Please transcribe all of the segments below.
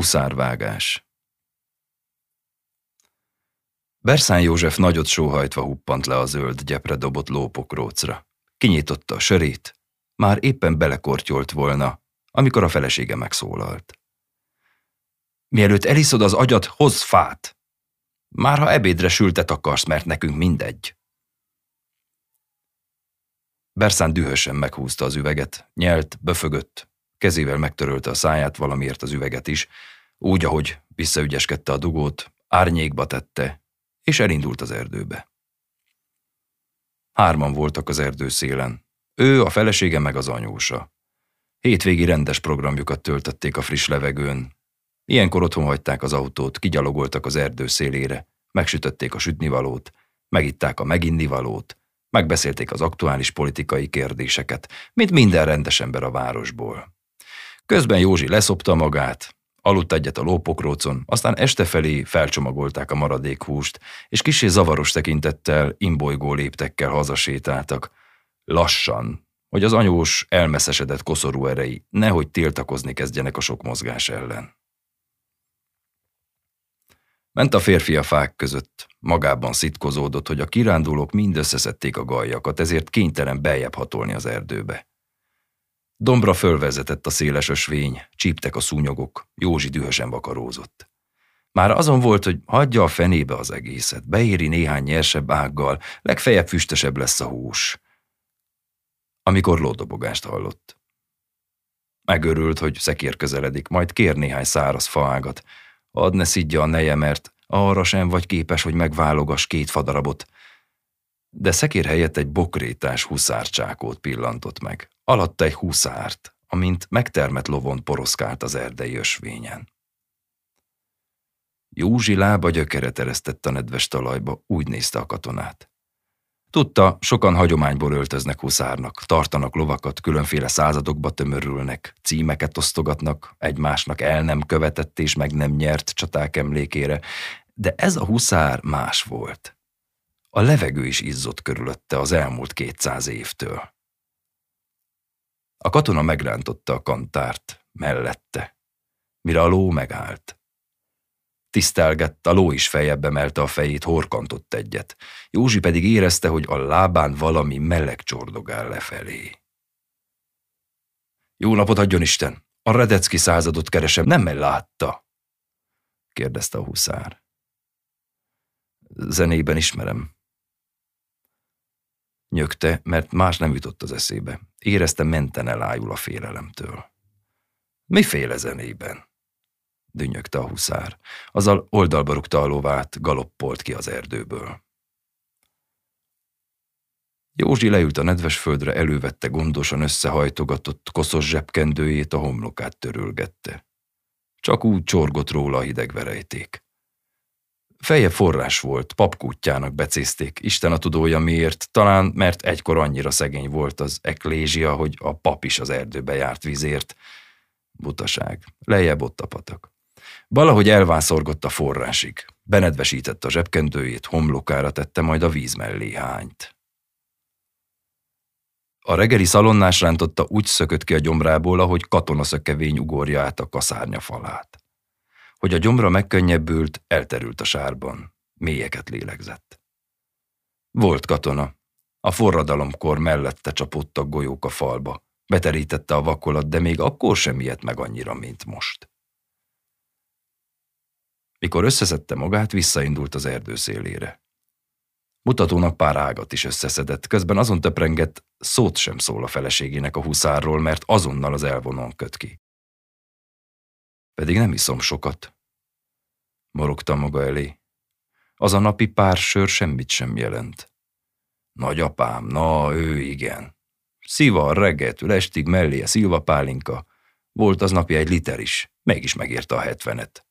Huszárvágás Berszán József nagyot sóhajtva huppant le a zöld gyepre dobott lópokrócra. Kinyitotta a sörét, már éppen belekortyolt volna, amikor a felesége megszólalt. Mielőtt eliszod az agyat, hozz fát! Már ha ebédre sültet akarsz, mert nekünk mindegy. Berszán dühösen meghúzta az üveget, nyelt, böfögött, kezével megtörölte a száját valamiért az üveget is, úgy, ahogy visszaügyeskedte a dugót, árnyékba tette, és elindult az erdőbe. Hárman voltak az erdő szélen. Ő, a felesége meg az anyósa. Hétvégi rendes programjukat töltötték a friss levegőn. Ilyenkor otthon hagyták az autót, kigyalogoltak az erdő szélére, megsütötték a sütnivalót, megitták a meginnivalót, megbeszélték az aktuális politikai kérdéseket, mint minden rendes ember a városból. Közben Józsi leszopta magát, aludt egyet a lópokrócon, aztán este felé felcsomagolták a maradék húst, és kisé zavaros tekintettel, imbolygó léptekkel hazasétáltak. Lassan, hogy az anyós elmeszesedett koszorú erei nehogy tiltakozni kezdjenek a sok mozgás ellen. Ment a férfi a fák között, magában szitkozódott, hogy a kirándulók mind összeszedték a gajakat, ezért kénytelen beljebb hatolni az erdőbe. Dombra fölvezetett a széles ösvény, csíptek a szúnyogok, Józsi dühösen vakarózott. Már azon volt, hogy hagyja a fenébe az egészet, beéri néhány nyersebb ággal, legfeljebb füstösebb lesz a hús. Amikor lódobogást hallott. Megörült, hogy szekér közeledik, majd kér néhány száraz faágat. Ad ne szidja a neje, mert arra sem vagy képes, hogy megválogass két fadarabot. De szekér helyett egy bokrétás huszárcsákót pillantott meg alatta egy húszárt, amint megtermett lovon poroszkált az erdei ösvényen. Józsi lába gyökeret eresztett a nedves talajba, úgy nézte a katonát. Tudta, sokan hagyományból öltöznek huszárnak, tartanak lovakat, különféle századokba tömörülnek, címeket osztogatnak, egymásnak el nem követett és meg nem nyert csaták emlékére, de ez a huszár más volt. A levegő is izzott körülötte az elmúlt kétszáz évtől. A katona megrántotta a kantárt, mellette, mire a ló megállt. Tisztelgett, a ló is feljebb emelte a fejét, horkantott egyet. Józsi pedig érezte, hogy a lábán valami meleg csordogál lefelé. Jó napot adjon Isten! A Redecki századot keresem, nem -e látta? kérdezte a huszár. Zenében ismerem, Nyögte, mert más nem jutott az eszébe. Érezte menten elájul a félelemtől. Miféle zenében? Dünnyögte a huszár. Azzal oldalba rúgta a lovát, galoppolt ki az erdőből. Józsi leült a nedves földre, elővette gondosan összehajtogatott koszos zsebkendőjét, a homlokát törölgette. Csak úgy csorgott róla a hideg verejték. Feje forrás volt, papkútjának becézték, Isten a tudója miért, talán mert egykor annyira szegény volt az eklézsia, hogy a pap is az erdőbe járt vízért. Butaság, lejjebb ott a patak. Valahogy elvászorgott a forrásig. Benedvesítette a zsebkendőjét, homlokára tette, majd a víz mellé hányt. A reggeli szalonnás rántotta úgy szökött ki a gyomrából, ahogy katonaszökevény ugorja át a kaszárnya falát. Hogy a gyomra megkönnyebbült, elterült a sárban. Mélyeket lélegzett. Volt katona. A forradalomkor mellette csapódtak golyók a falba. Beterítette a vakolat, de még akkor sem ilyet meg annyira, mint most. Mikor összeszedte magát, visszaindult az erdő szélére. Mutatónak pár ágat is összeszedett, közben azon töprengett, szót sem szól a feleségének a huszárról, mert azonnal az elvonon köt ki. Pedig nem iszom sokat. Morogta maga elé. Az a napi pár sör semmit sem jelent. Nagyapám, na ő igen. Szivar reggeltől estig mellé a szilva pálinka. Volt az napja egy liter is, mégis megérte a hetvenet.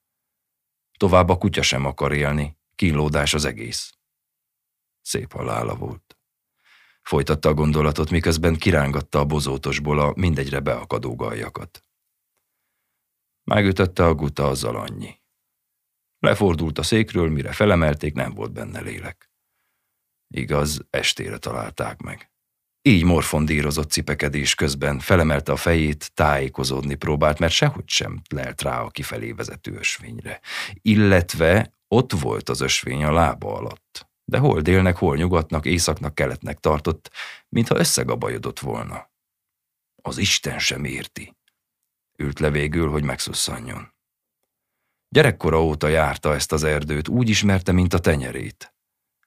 Tovább a kutya sem akar élni, kínlódás az egész. Szép halála volt. Folytatta a gondolatot, miközben kirángatta a bozótosból a mindegyre beakadó galjakat. Megütötte a guta azzal annyi. Lefordult a székről, mire felemelték, nem volt benne lélek. Igaz, estére találták meg. Így morfondírozott cipekedés közben, felemelte a fejét, tájékozódni próbált, mert sehogy sem lelt rá a kifelé vezető ösvényre. Illetve ott volt az ösvény a lába alatt. De hol délnek, hol nyugatnak, északnak, keletnek tartott, mintha összegabajodott volna. Az Isten sem érti. Ült le végül, hogy megszusszanjon. Gyerekkora óta járta ezt az erdőt, úgy ismerte, mint a tenyerét.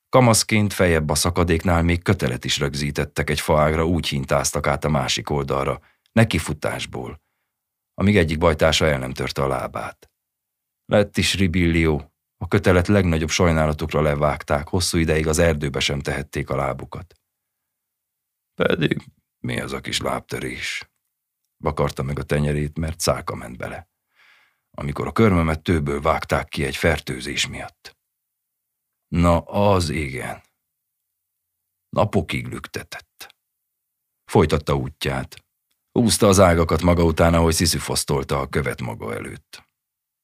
Kamaszként fejebb a szakadéknál még kötelet is rögzítettek egy faágra, úgy hintáztak át a másik oldalra, nekifutásból, amíg egyik bajtása el nem törte a lábát. Lett is ribillió, a kötelet legnagyobb sajnálatukra levágták, hosszú ideig az erdőbe sem tehették a lábukat. Pedig mi az a kis lábtörés? Vakarta meg a tenyerét, mert szálka ment bele. Amikor a körmömet tőből vágták ki egy fertőzés miatt. Na, az igen. Napokig lüktetett. Folytatta útját. Húzta az ágakat maga után, ahogy sziszifosztolta a követ maga előtt.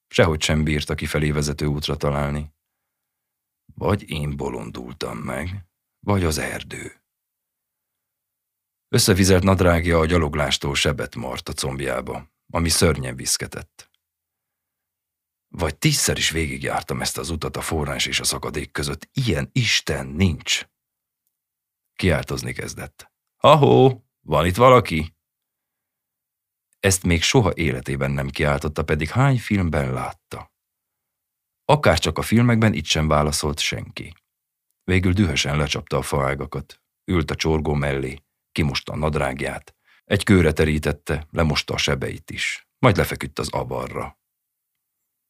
Sehogy sem bírta kifelé vezető útra találni. Vagy én bolondultam meg, vagy az erdő. Összevizelt nadrágja a gyaloglástól sebet mart a combjába, ami szörnyen viszketett. Vagy tízszer is végigjártam ezt az utat a forrás és a szakadék között. Ilyen Isten nincs. Kiáltozni kezdett. Ahó, van itt valaki? Ezt még soha életében nem kiáltotta, pedig hány filmben látta. Akár csak a filmekben itt sem válaszolt senki. Végül dühösen lecsapta a faágakat, ült a csorgó mellé, kimosta a nadrágját, egy kőre terítette, lemosta a sebeit is, majd lefeküdt az avarra.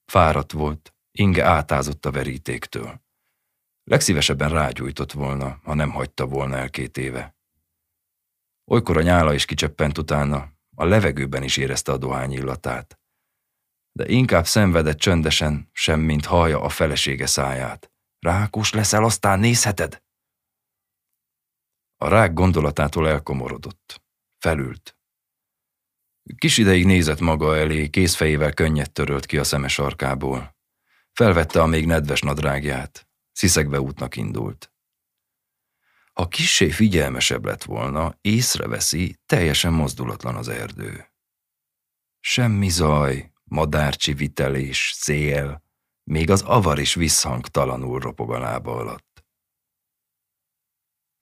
Fáradt volt, inge átázott a verítéktől. Legszívesebben rágyújtott volna, ha nem hagyta volna el két éve. Olykor a nyála is kicsöppent utána, a levegőben is érezte a dohány illatát. De inkább szenvedett csöndesen, sem mint hallja a felesége száját. Rákos leszel, aztán nézheted? A rák gondolatától elkomorodott. Felült. Kis ideig nézett maga elé, kézfejével könnyet törölt ki a szemes arkából. Felvette a még nedves nadrágját. Sziszegve útnak indult. Ha kissé figyelmesebb lett volna, észreveszi, teljesen mozdulatlan az erdő. Semmi zaj, madárcsi vitelés, szél, még az avar is visszhangtalanul ropog a lába alatt.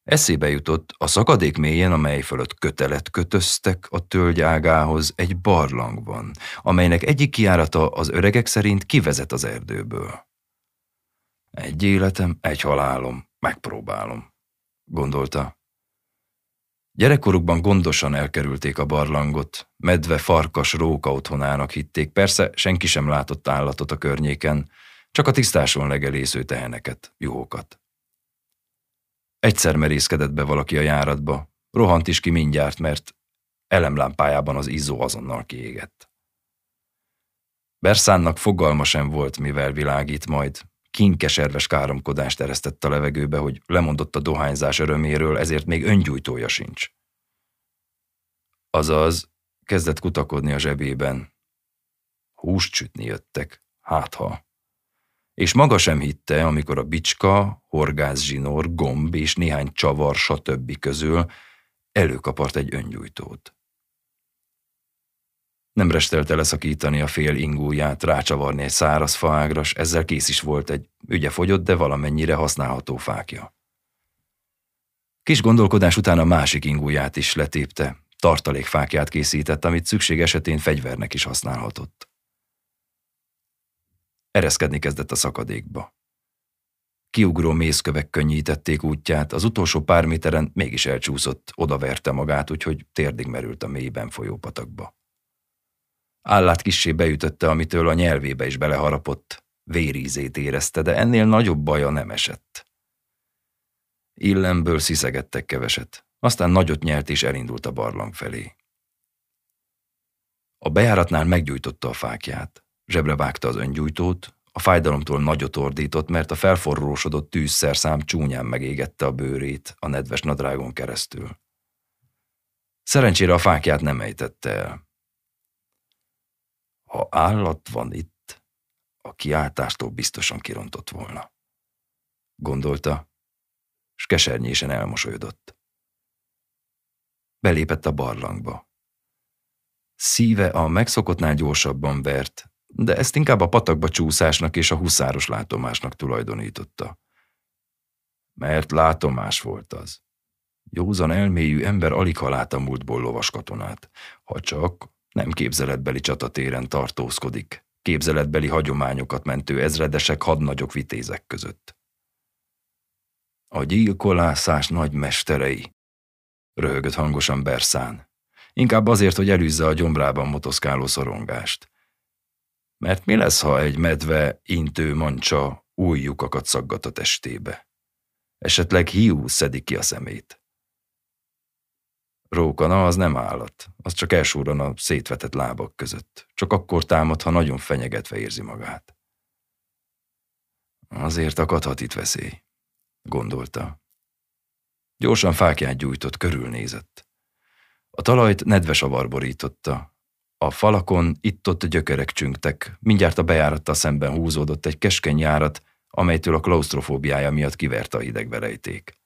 Eszébe jutott, a szakadék mélyen, amely fölött kötelet kötöztek a tölgy ágához, egy barlang van, amelynek egyik kiárata az öregek szerint kivezet az erdőből. Egy életem, egy halálom, megpróbálom, gondolta. Gyerekkorukban gondosan elkerülték a barlangot, medve, farkas, róka otthonának hitték, persze senki sem látott állatot a környéken, csak a tisztáson legelésző teheneket, juhokat. Egyszer merészkedett be valaki a járatba, rohant is ki mindjárt, mert elemlámpájában az izzó azonnal kiégett. Berszánnak fogalma sem volt, mivel világít majd. Kinkeserves káromkodást eresztett a levegőbe, hogy lemondott a dohányzás öröméről, ezért még öngyújtója sincs. Azaz, kezdett kutakodni a zsebében. Húst sütni jöttek, hát ha és maga sem hitte, amikor a bicska, horgászzsinór, gomb és néhány csavar, stb. közül előkapart egy öngyújtót. Nem restelte leszakítani a fél ingúját, rácsavarni egy száraz faágra, s ezzel kész is volt egy ügye fogyott, de valamennyire használható fákja. Kis gondolkodás után a másik ingúját is letépte, tartalékfákját készített, amit szükség esetén fegyvernek is használhatott. Ereszkedni kezdett a szakadékba. Kiugró mészkövek könnyítették útját, az utolsó pár méteren mégis elcsúszott, odaverte magát, úgyhogy térdig merült a mélyben folyó patakba. Állát kissé beütötte, amitől a nyelvébe is beleharapott, vérízét érezte, de ennél nagyobb baja nem esett. Illemből sziszegedtek keveset, aztán nagyot nyelt és elindult a barlang felé. A bejáratnál meggyújtotta a fákját. Zsebre vágta az öngyújtót, a fájdalomtól nagyot ordított, mert a felforrósodott tűzszerszám csúnyán megégette a bőrét a nedves nadrágon keresztül. Szerencsére a fákját nem ejtette el. Ha állat van itt, a kiáltástól biztosan kirontott volna. Gondolta, s kesernyésen elmosolyodott. belépett a barlangba. Szíve a megszokottnál gyorsabban vert, de ezt inkább a patakba csúszásnak és a huszáros látomásnak tulajdonította. Mert látomás volt az. Józan elmélyű ember alig ha lát a múltból lovas katonát, ha csak nem képzeletbeli csatatéren tartózkodik, képzeletbeli hagyományokat mentő ezredesek hadnagyok vitézek között. A gyilkolászás nagy mesterei, röhögött hangosan Berszán. Inkább azért, hogy elűzze a gyomrában motoszkáló szorongást. Mert mi lesz, ha egy medve intő mancsa új lyukakat szaggat a testébe? Esetleg hiú szedik ki a szemét. Rókana az nem állat, az csak elsúran a szétvetett lábak között. Csak akkor támad, ha nagyon fenyegetve érzi magát. Azért akadhat itt veszély, gondolta. Gyorsan fákját gyújtott, körülnézett. A talajt nedves avar borította. A falakon itt-ott gyökerek csüngtek, mindjárt a bejárattal szemben húzódott egy keskeny járat, amelytől a klaustrofóbiája miatt kiverte a hidegverejték.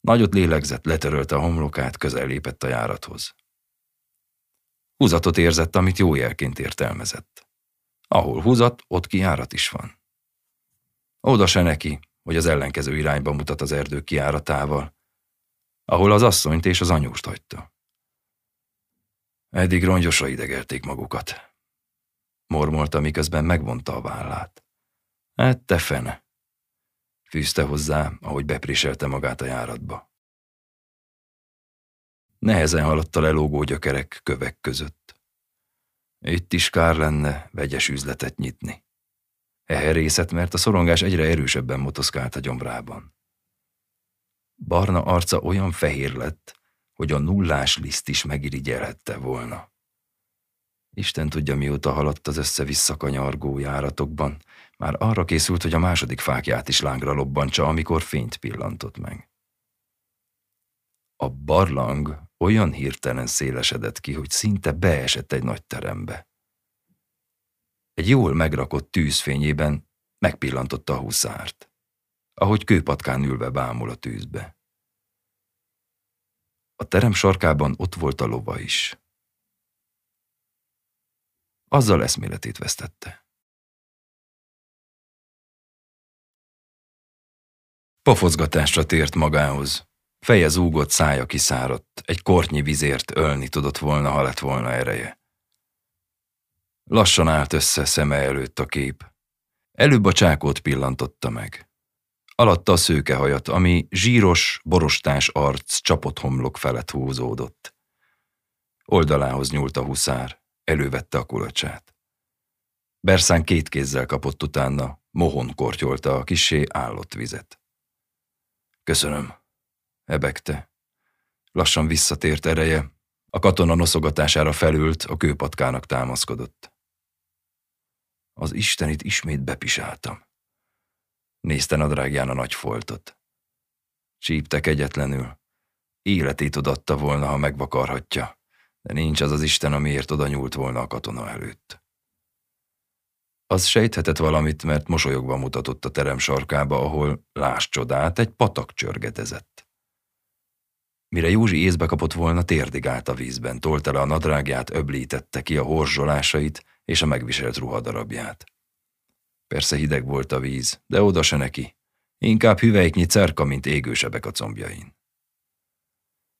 Nagyot lélegzett, letörölte a homlokát, közel lépett a járathoz. Húzatot érzett, amit jó jelként értelmezett. Ahol húzat, ott kiárat is van. Oda se neki, hogy az ellenkező irányba mutat az erdő kiáratával, ahol az asszonyt és az anyóst hagyta. Eddig rongyosra idegelték magukat. Mormolta, miközben megvonta a vállát. Hát te fene! Fűzte hozzá, ahogy bepréselte magát a járatba. Nehezen haladt a lelógó gyökerek kövek között. Itt is kár lenne vegyes üzletet nyitni. Eherészet, mert a szorongás egyre erősebben motoszkált a gyomrában. Barna arca olyan fehér lett, hogy a nullás liszt is megirigyelhette volna. Isten tudja, mióta haladt az össze-vissza kanyargó járatokban, már arra készült, hogy a második fákját is lángra lobbantsa, amikor fényt pillantott meg. A barlang olyan hirtelen szélesedett ki, hogy szinte beesett egy nagy terembe. Egy jól megrakott tűzfényében megpillantotta a huszárt, ahogy kőpatkán ülve bámul a tűzbe. A terem sarkában ott volt a lova is. Azzal eszméletét vesztette. Pofozgatásra tért magához. Feje zúgott, szája kiszáradt, egy kortnyi vizért ölni tudott volna, ha lett volna ereje. Lassan állt össze szeme előtt a kép. Előbb a csákót pillantotta meg. Alatta a szőkehajat, ami zsíros, borostás arc csapott homlok felett húzódott. Oldalához nyúlt a huszár, elővette a kulacsát. Berszán két kézzel kapott utána, mohon kortyolta a kisé állott vizet. Köszönöm, ebegte. Lassan visszatért ereje, a katona noszogatására felült, a kőpatkának támaszkodott. Az Istenit ismét bepisáltam. Nézte nadrágján a nagy foltot. Csíptek egyetlenül. Életét odatta volna, ha megvakarhatja, de nincs az az Isten, amiért oda nyúlt volna a katona előtt. Az sejthetett valamit, mert mosolyogva mutatott a terem sarkába, ahol, láss csodát, egy patak csörgetezett. Mire Józsi észbe kapott volna, térdig állt a vízben, tolt el a nadrágját, öblítette ki a horzsolásait és a megviselt ruhadarabját. Persze hideg volt a víz, de oda se neki. Inkább hüvelyknyi cerka, mint égősebek a combjain.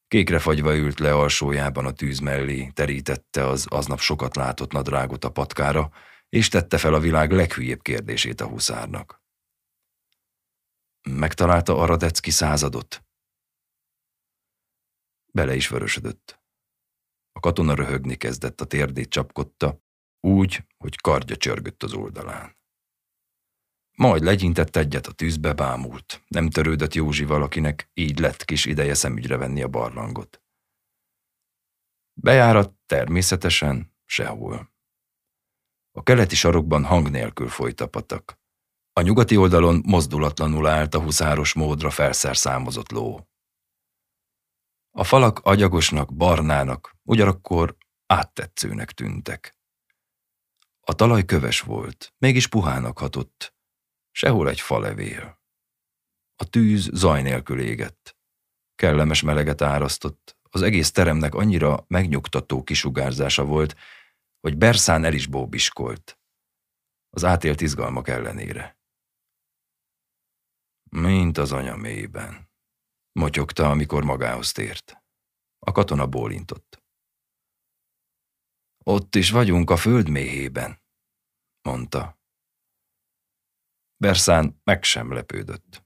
Kékre fagyva ült le alsójában a tűz mellé, terítette az aznap sokat látott nadrágot a patkára, és tette fel a világ leghülyébb kérdését a huszárnak. Megtalálta a Radecki századot? Bele is vörösödött. A katona röhögni kezdett, a térdét csapkodta, úgy, hogy kardja csörgött az oldalán. Majd legyintett egyet a tűzbe, bámult. Nem törődött Józsi valakinek, így lett kis ideje szemügyre venni a barlangot. Bejárat természetesen sehol. A keleti sarokban hang nélkül folyt a patak. A nyugati oldalon mozdulatlanul állt a huszáros módra felszerszámozott ló. A falak agyagosnak, barnának, ugyanakkor áttetszőnek tűntek. A talaj köves volt, mégis puhának hatott, sehol egy falevél. A tűz zaj nélkül égett. Kellemes meleget árasztott, az egész teremnek annyira megnyugtató kisugárzása volt, hogy Berszán el is bóbiskolt. Az átélt izgalmak ellenére. Mint az anya mélyben. Motyogta, amikor magához tért. A katona bólintott. Ott is vagyunk a föld méhében, mondta. Berszán meg sem lepődött.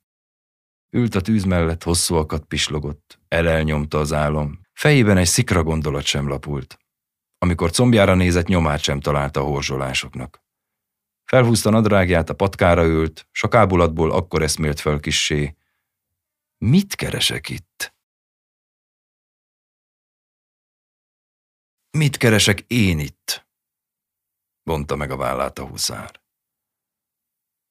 Ült a tűz mellett, hosszúakat pislogott, elelnyomta az álom, fejében egy szikra gondolat sem lapult. Amikor combjára nézett, nyomát sem találta a horzsolásoknak. Felhúzta nadrágját, a patkára ült, s a kábulatból akkor eszmélt fel kissé. Mit keresek itt? Mit keresek én itt? Bonta meg a vállát a huszár.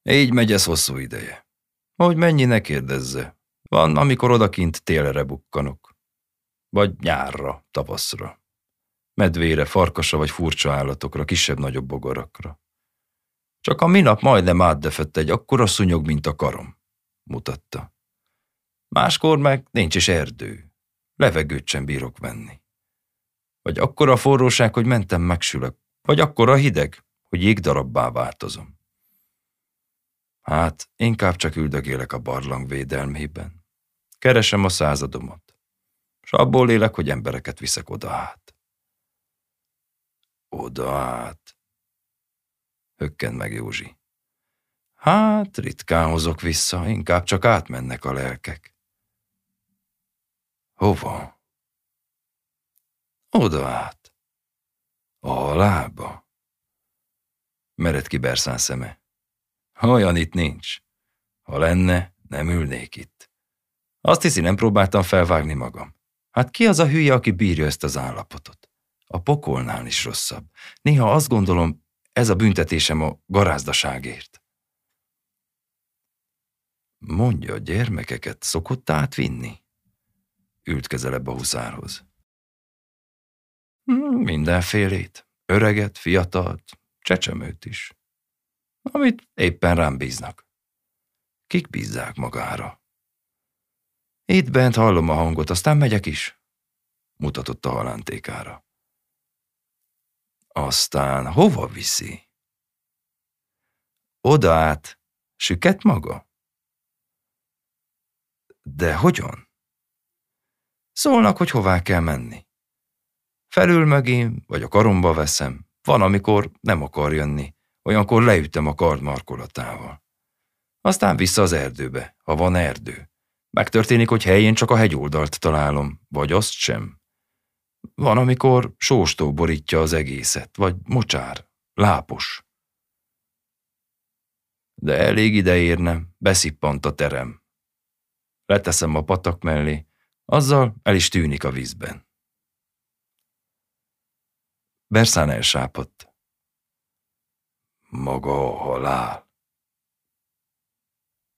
Így megy ez hosszú ideje. Hogy mennyi ne kérdezze. Van, amikor odakint télre bukkanok. Vagy nyárra, tavaszra. Medvére, farkasra vagy furcsa állatokra, kisebb-nagyobb bogarakra. Csak a minap majdnem átdefett egy akkora szúnyog, mint a karom, mutatta. Máskor meg nincs is erdő. Levegőt sem bírok venni. Vagy akkora forróság, hogy mentem megsülök. Vagy akkora hideg, hogy jégdarabbá változom. Hát, inkább csak üldögélek a barlang védelmében. Keresem a századomat. S abból élek, hogy embereket viszek oda át. Oda át. Hökken meg Józsi. Hát, ritkán hozok vissza, inkább csak átmennek a lelkek. Hova? Oda át. A halálba. Mered ki Berszán szeme. Olyan itt nincs. Ha lenne, nem ülnék itt. Azt hiszi, nem próbáltam felvágni magam. Hát ki az a hülye, aki bírja ezt az állapotot? A pokolnál is rosszabb. Néha azt gondolom, ez a büntetésem a garázdaságért. Mondja, gyermekeket szokott átvinni? Ült közelebb a huszárhoz. Hmm, mindenfélét. Öreget, fiatalt, csecsemőt is amit éppen rám bíznak. Kik bízzák magára? Itt bent hallom a hangot, aztán megyek is, mutatott a halántékára. Aztán hova viszi? Oda át, süket maga? De hogyan? Szólnak, hogy hová kell menni. Felül mögém, vagy a karomba veszem. Van, amikor nem akar jönni. Olyankor leütem a kard markolatával. Aztán vissza az erdőbe, ha van erdő. Megtörténik, hogy helyén csak a hegyoldalt találom, vagy azt sem. Van, amikor sóstó borítja az egészet, vagy mocsár, lápos. De elég ide érne, beszippant a terem. Leteszem a patak mellé, azzal el is tűnik a vízben. Berszán elsápadt. Maga a halál.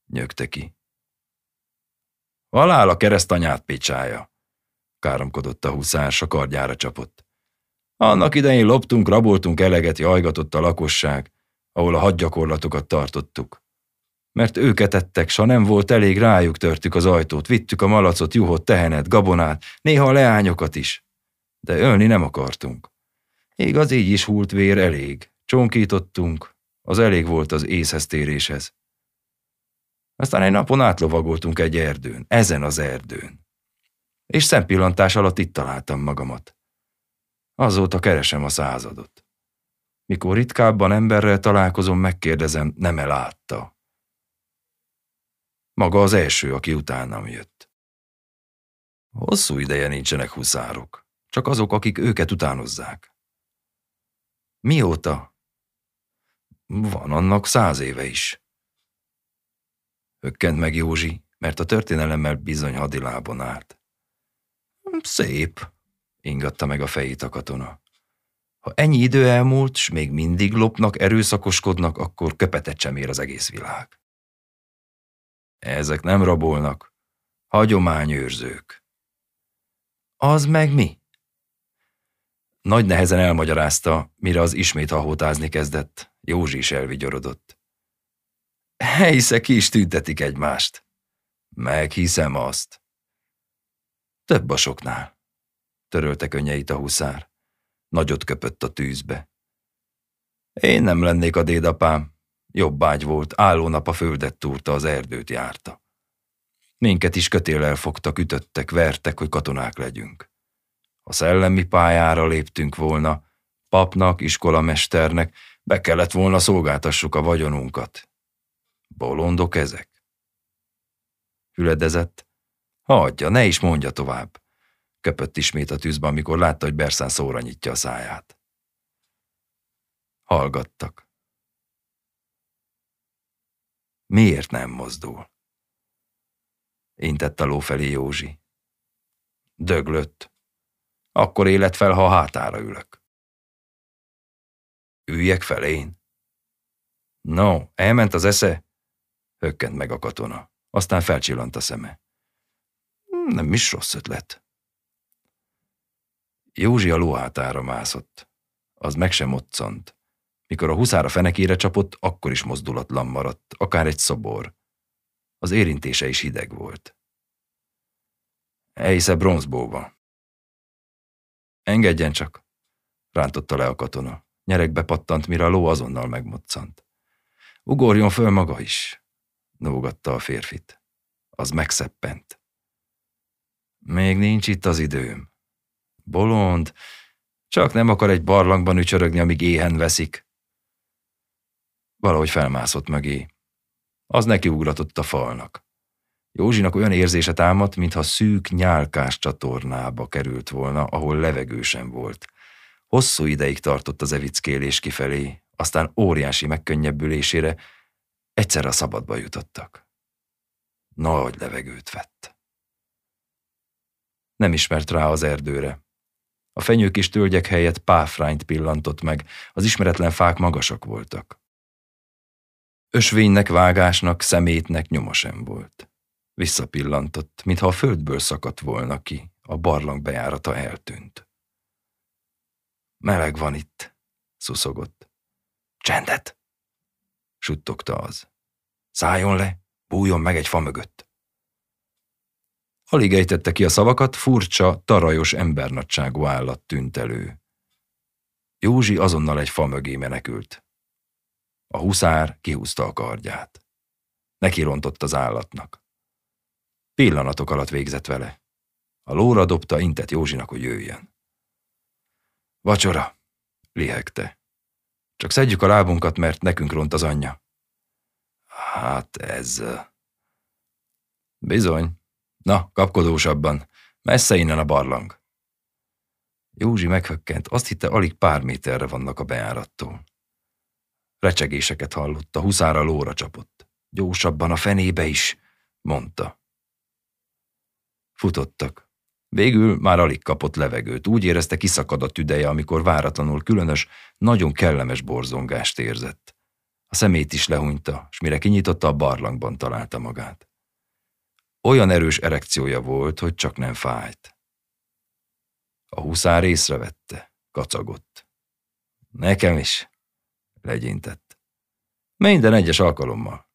Nyögte ki. Halál a keresztanyát picsája, káromkodott a huszár, a kardjára csapott. Annak idején loptunk, raboltunk eleget, jajgatott a lakosság, ahol a hadgyakorlatokat tartottuk. Mert őket ettek, s ha nem volt elég, rájuk törtük az ajtót, vittük a malacot, juhot, tehenet, gabonát, néha a leányokat is. De ölni nem akartunk. Igaz, így is hult vér elég. Csonkítottunk, az elég volt az észhez téréshez. Aztán egy napon átlovagoltunk egy erdőn, ezen az erdőn. És szempillantás alatt itt találtam magamat. Azóta keresem a századot. Mikor ritkábban emberrel találkozom, megkérdezem, nem-e látta. Maga az első, aki utánam jött. Hosszú ideje nincsenek huszárok, csak azok, akik őket utánozzák. Mióta? Van annak száz éve is. Hökkent meg Józsi, mert a történelemmel bizony hadilábon állt. Szép, ingatta meg a fejét a katona. Ha ennyi idő elmúlt, s még mindig lopnak, erőszakoskodnak, akkor köpetet sem ér az egész világ. Ezek nem rabolnak, hagyományőrzők. Az meg mi? Nagy nehezen elmagyarázta, mire az ismét ahótázni kezdett. Józsi is elvigyorodott. Hisze ki is tüntetik egymást. Meghiszem azt. Több a soknál. törölte könnyeit a huszár. Nagyot köpött a tűzbe. Én nem lennék a dédapám. Jobb ágy volt, álló nap a földet túrta, az erdőt járta. Minket is kötéllel fogtak, ütöttek, vertek, hogy katonák legyünk. A szellemi pályára léptünk volna, papnak, iskolamesternek, be kellett volna szolgáltassuk a vagyonunkat. Bolondok ezek? Hüledezett. Hagyja, ne is mondja tovább. Köpött ismét a tűzbe, amikor látta, hogy Berszán szóra nyitja a száját. Hallgattak. Miért nem mozdul? Intett a ló felé Józsi. Döglött. Akkor élet fel, ha hátára ülök. Üljek fel én? No, elment az esze? Hökkent meg a katona. Aztán felcsillant a szeme. Nem is rossz ötlet. Józsi a lóhátára mászott. Az meg sem moccant. Mikor a huszára fenekére csapott, akkor is mozdulatlan maradt, akár egy szobor. Az érintése is hideg volt. Elhisze bronzbóba. Engedjen csak, rántotta le a katona. Nyerekbe pattant, mire a ló azonnal megmoccant. Ugorjon föl maga is, nógatta a férfit. Az megszeppent. Még nincs itt az időm. Bolond, csak nem akar egy barlangban ücsörögni, amíg éhen veszik. Valahogy felmászott mögé. Az nekiugratott a falnak. Józsinak olyan érzése támadt, mintha szűk nyálkás csatornába került volna, ahol levegő sem volt. Hosszú ideig tartott az evickélés kifelé, aztán óriási megkönnyebbülésére egyszer a szabadba jutottak. Nagy levegőt vett. Nem ismert rá az erdőre. A fenyők és tölgyek helyett páfrányt pillantott meg, az ismeretlen fák magasak voltak. Ösvénynek, vágásnak, szemétnek nyoma sem volt. Visszapillantott, mintha a földből szakadt volna ki, a barlang bejárata eltűnt. Meleg van itt, szuszogott. Csendet! suttogta az. Szálljon le, bújjon meg egy fa mögött. Alig ejtette ki a szavakat, furcsa, tarajos embernagyságú állat tűnt elő. Józsi azonnal egy fa mögé menekült. A huszár kihúzta a kardját. Neki rontott az állatnak. Pillanatok alatt végzett vele. A lóra dobta intett Józsinak, hogy jöjjön. Vacsora, lihegte. Csak szedjük a lábunkat, mert nekünk ront az anyja. Hát ez... Bizony. Na, kapkodósabban. Messze innen a barlang. Józsi meghökkent, azt hitte, alig pár méterre vannak a bejárattól. Recsegéseket hallott, a huszára lóra csapott. Gyorsabban a fenébe is, mondta. Futottak. Végül már alig kapott levegőt, úgy érezte kiszakad a tüdeje, amikor váratlanul különös, nagyon kellemes borzongást érzett. A szemét is lehúnyta, és mire kinyitotta, a barlangban találta magát. Olyan erős erekciója volt, hogy csak nem fájt. A huszár észrevette, kacagott. Nekem is, legyintett. Minden egyes alkalommal.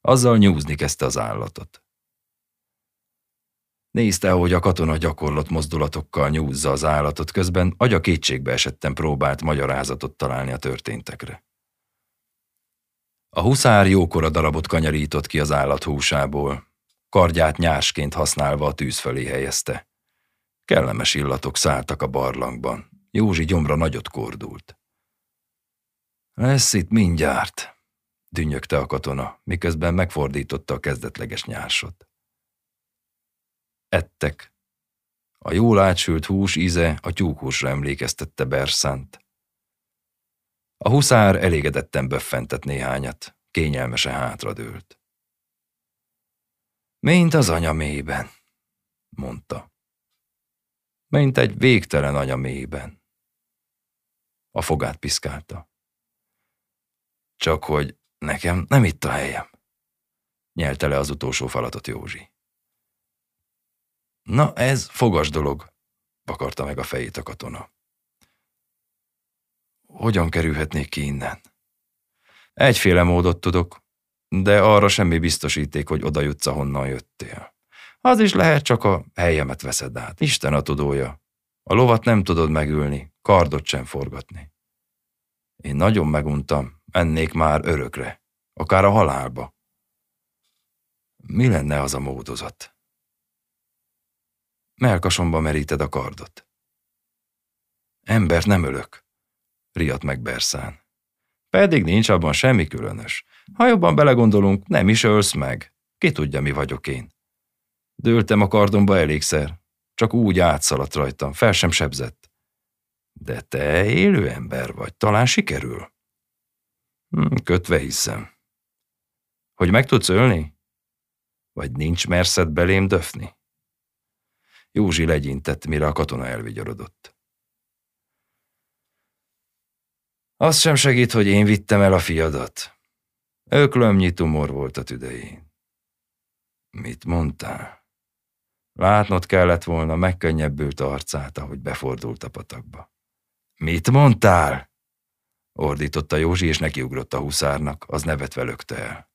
Azzal nyúzni kezdte az állatot. Nézte, hogy a katona gyakorlott mozdulatokkal nyúzza az állatot, közben agya kétségbe esetten próbált magyarázatot találni a történtekre. A huszár jókora darabot kanyarított ki az állat húsából, kardját nyásként használva a tűz felé helyezte. Kellemes illatok szálltak a barlangban. Józsi gyomra nagyot kordult. Lesz itt mindjárt, dünnyögte a katona, miközben megfordította a kezdetleges nyársot. Ettek. A jól átsült hús íze a tyúkhúsra emlékeztette Berszánt. A huszár elégedetten böffentett néhányat, kényelmesen hátradőlt. Mint az anya mélyben, mondta. Mint egy végtelen anya mélyben. A fogát piszkálta. Csak hogy nekem nem itt a helyem, nyelte le az utolsó falatot Józsi. Na ez fogas dolog, vakarta meg a fejét a katona. Hogyan kerülhetnék ki innen? Egyféle módot tudok, de arra semmi biztosíték, hogy oda jutsz, ahonnan jöttél. Az is lehet, csak a helyemet veszed át. Isten a tudója. A lovat nem tudod megülni, kardot sem forgatni. Én nagyon meguntam, mennék már örökre, akár a halálba. Mi lenne az a módozat? Melkasomba meríted a kardot. Embert nem ölök, riadt meg Berszán. Pedig nincs abban semmi különös. Ha jobban belegondolunk, nem is ölsz meg. Ki tudja, mi vagyok én. Dőltem a kardomba elégszer. Csak úgy átszaladt rajtam, fel sem sebzett. De te élő ember vagy, talán sikerül. Hm, kötve hiszem. Hogy meg tudsz ölni? Vagy nincs merszed belém döfni? Józsi legyintett, mire a katona elvigyorodott. Az sem segít, hogy én vittem el a fiadat. Öklömnyi tumor volt a tüdején. Mit mondtál? Látnod kellett volna megkönnyebbült arcát, ahogy befordult a patakba. Mit mondtál? Ordította Józsi, és nekiugrott a huszárnak, az nevetve lökte el.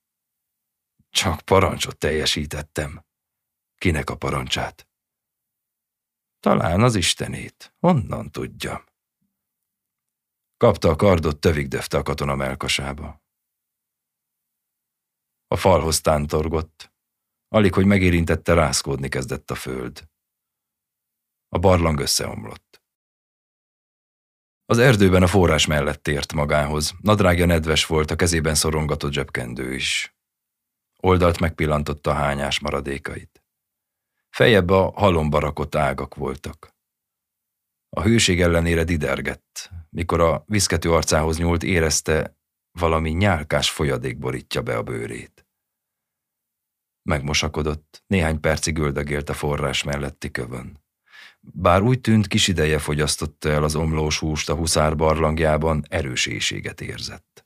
Csak parancsot teljesítettem. Kinek a parancsát? Talán az Istenét. Honnan tudja? Kapta a kardot, tövigdefte a katona melkasába. A falhoz tántorgott. Alig, hogy megérintette, rászkódni kezdett a föld. A barlang összeomlott. Az erdőben a forrás mellett ért magához. Nadrágja nedves volt, a kezében szorongatott zsebkendő is. Oldalt megpillantotta a hányás maradékait. Fejebb a halomba rakott ágak voltak. A hőség ellenére didergett. Mikor a viszkető arcához nyúlt, érezte, valami nyálkás folyadék borítja be a bőrét. Megmosakodott, néhány percig öldögélt a forrás melletti kövön. Bár úgy tűnt, kis ideje fogyasztotta el az omlós húst a huszár barlangjában, erős éjséget érzett.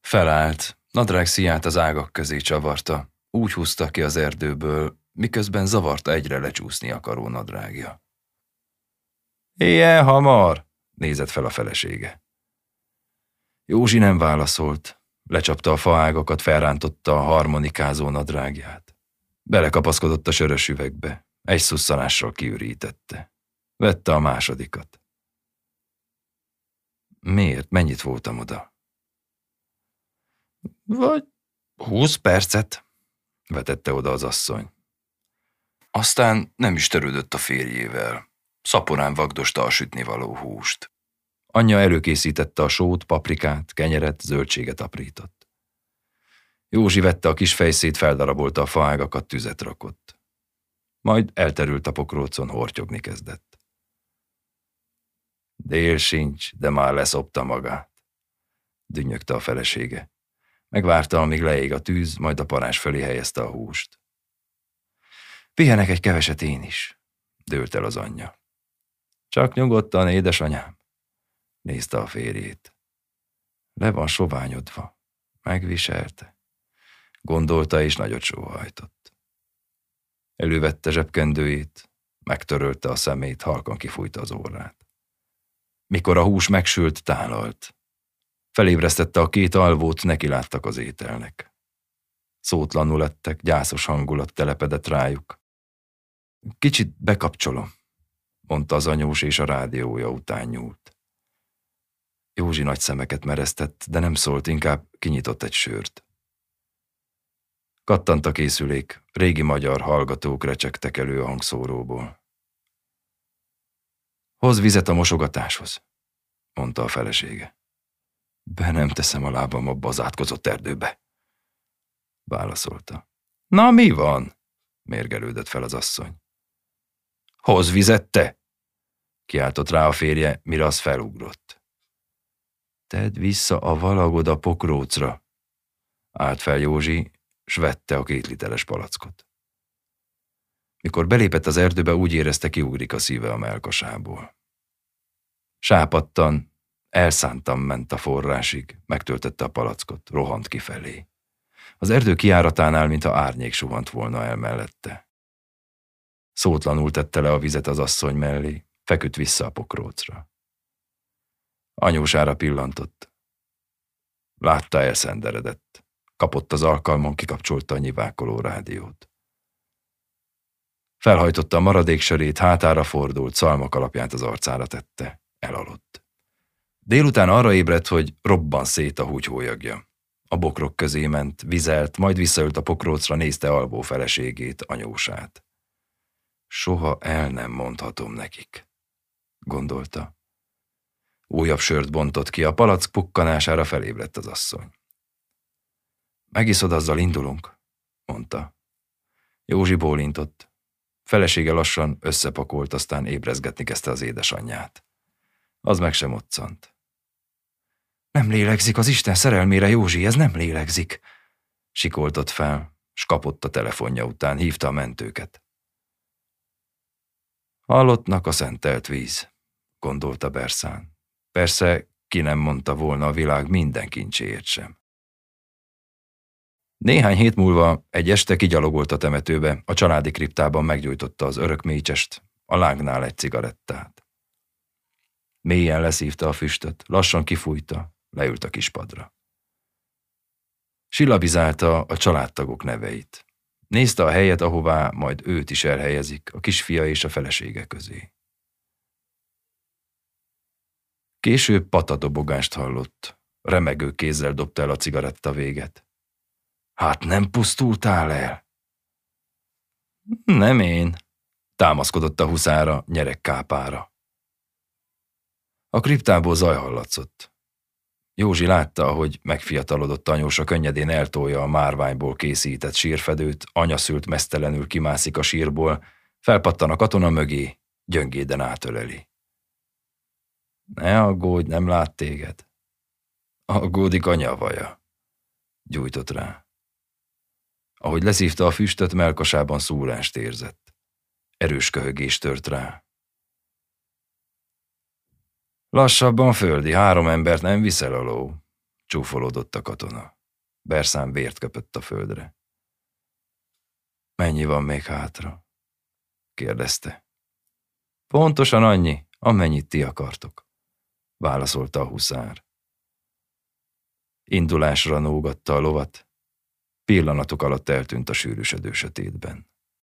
Felállt, nadrág szíját az ágak közé csavarta, úgy húzta ki az erdőből, miközben zavarta egyre lecsúszni akaró nadrágja. Ilyen hamar, nézett fel a felesége. Józsi nem válaszolt, lecsapta a faágakat, felrántotta a harmonikázó nadrágját. Belekapaszkodott a sörös üvegbe, egy szusszanással kiürítette. Vette a másodikat. Miért? Mennyit voltam oda? Vagy húsz percet, vetette oda az asszony. Aztán nem is törődött a férjével. Szaporán vagdosta a sütni való húst. Anyja előkészítette a sót, paprikát, kenyeret, zöldséget aprított. Józsi vette a kis fejszét, feldarabolta a faágakat, tüzet rakott. Majd elterült a pokrócon, hortyogni kezdett. Dél sincs, de már leszopta magát. Dünnyögte a felesége. Megvárta, amíg leég a tűz, majd a parás fölé helyezte a húst. Pihenek egy keveset én is, dőlt el az anyja. Csak nyugodtan, édesanyám, nézte a férjét. Le van soványodva, megviselte. Gondolta és nagyot sóhajtott. Elővette zsebkendőjét, megtörölte a szemét, halkan kifújta az órát. Mikor a hús megsült, tálalt. Felébresztette a két alvót, neki láttak az ételnek. Szótlanul lettek, gyászos hangulat telepedett rájuk. Kicsit bekapcsolom, mondta az anyós, és a rádiója után nyúlt. Józsi nagy szemeket mereztett, de nem szólt, inkább kinyitott egy sört. Kattant a készülék, régi magyar hallgatók recsegtek elő a hangszóróból. Hoz vizet a mosogatáshoz, mondta a felesége. Be nem teszem a lábam abba az átkozott erdőbe, válaszolta. Na mi van? mérgelődött fel az asszony. Hoz vizet kiáltott rá a férje, mire az felugrott. Tedd vissza a valagod a pokrócra, állt fel Józsi, s vette a két literes palackot. Mikor belépett az erdőbe, úgy érezte, kiugrik a szíve a melkasából. Sápadtan, elszántam ment a forrásig, megtöltette a palackot, rohant kifelé. Az erdő kiáratánál, mintha árnyék suhant volna el mellette. Szótlanul tette le a vizet az asszony mellé, feküdt vissza a pokrócra. Anyósára pillantott. Látta elszenderedett. Kapott az alkalmon, kikapcsolta a nyivákoló rádiót. Felhajtotta a maradék sörét, hátára fordult, szalmak alapját az arcára tette. Elaludt. Délután arra ébredt, hogy robban szét a húgyhólyagja. A bokrok közé ment, vizelt, majd visszaült a pokrócra, nézte alvó feleségét, anyósát. Soha el nem mondhatom nekik, gondolta. Újabb sört bontott ki, a palack pukkanására felébredt az asszony. Megiszod, azzal indulunk, mondta. Józsi bólintott. Felesége lassan összepakolt, aztán ébrezgetni kezdte az édesanyját. Az meg sem moccant. Nem lélegzik az Isten szerelmére, Józsi, ez nem lélegzik. Sikoltott fel, s kapott a telefonja után, hívta a mentőket. Halottnak a szentelt víz, gondolta Berszán. Persze ki nem mondta volna a világ minden kincséért sem. Néhány hét múlva egy este kigyalogolt a temetőbe, a családi kriptában meggyújtotta az örök mécsest, a lágnál egy cigarettát. Mélyen leszívta a füstöt, lassan kifújta, leült a kispadra. Silabizálta a családtagok neveit. Nézte a helyet, ahová majd őt is elhelyezik, a kisfia és a felesége közé. Később patadobogást hallott. Remegő kézzel dobta el a cigaretta véget. Hát nem pusztultál el? Nem én, támaszkodott a huszára, nyerek kápára. A kriptából zaj hallatszott. Józsi látta, hogy megfiatalodott anyósa könnyedén eltolja a márványból készített sírfedőt, anyaszült mesztelenül kimászik a sírból, felpattan a katona mögé, gyöngéden átöleli. Ne aggódj, nem lát téged. Aggódik a nyavaja. Gyújtott rá. Ahogy leszívta a füstöt, melkasában szúrást érzett. Erős köhögés tört rá. Lassabban földi, három embert nem viszel a ló, csúfolódott a katona. Berszám vért köpött a földre. Mennyi van még hátra? kérdezte. Pontosan annyi, amennyit ti akartok, válaszolta a huszár. Indulásra nógatta a lovat, pillanatok alatt eltűnt a sűrűsödő sötétben.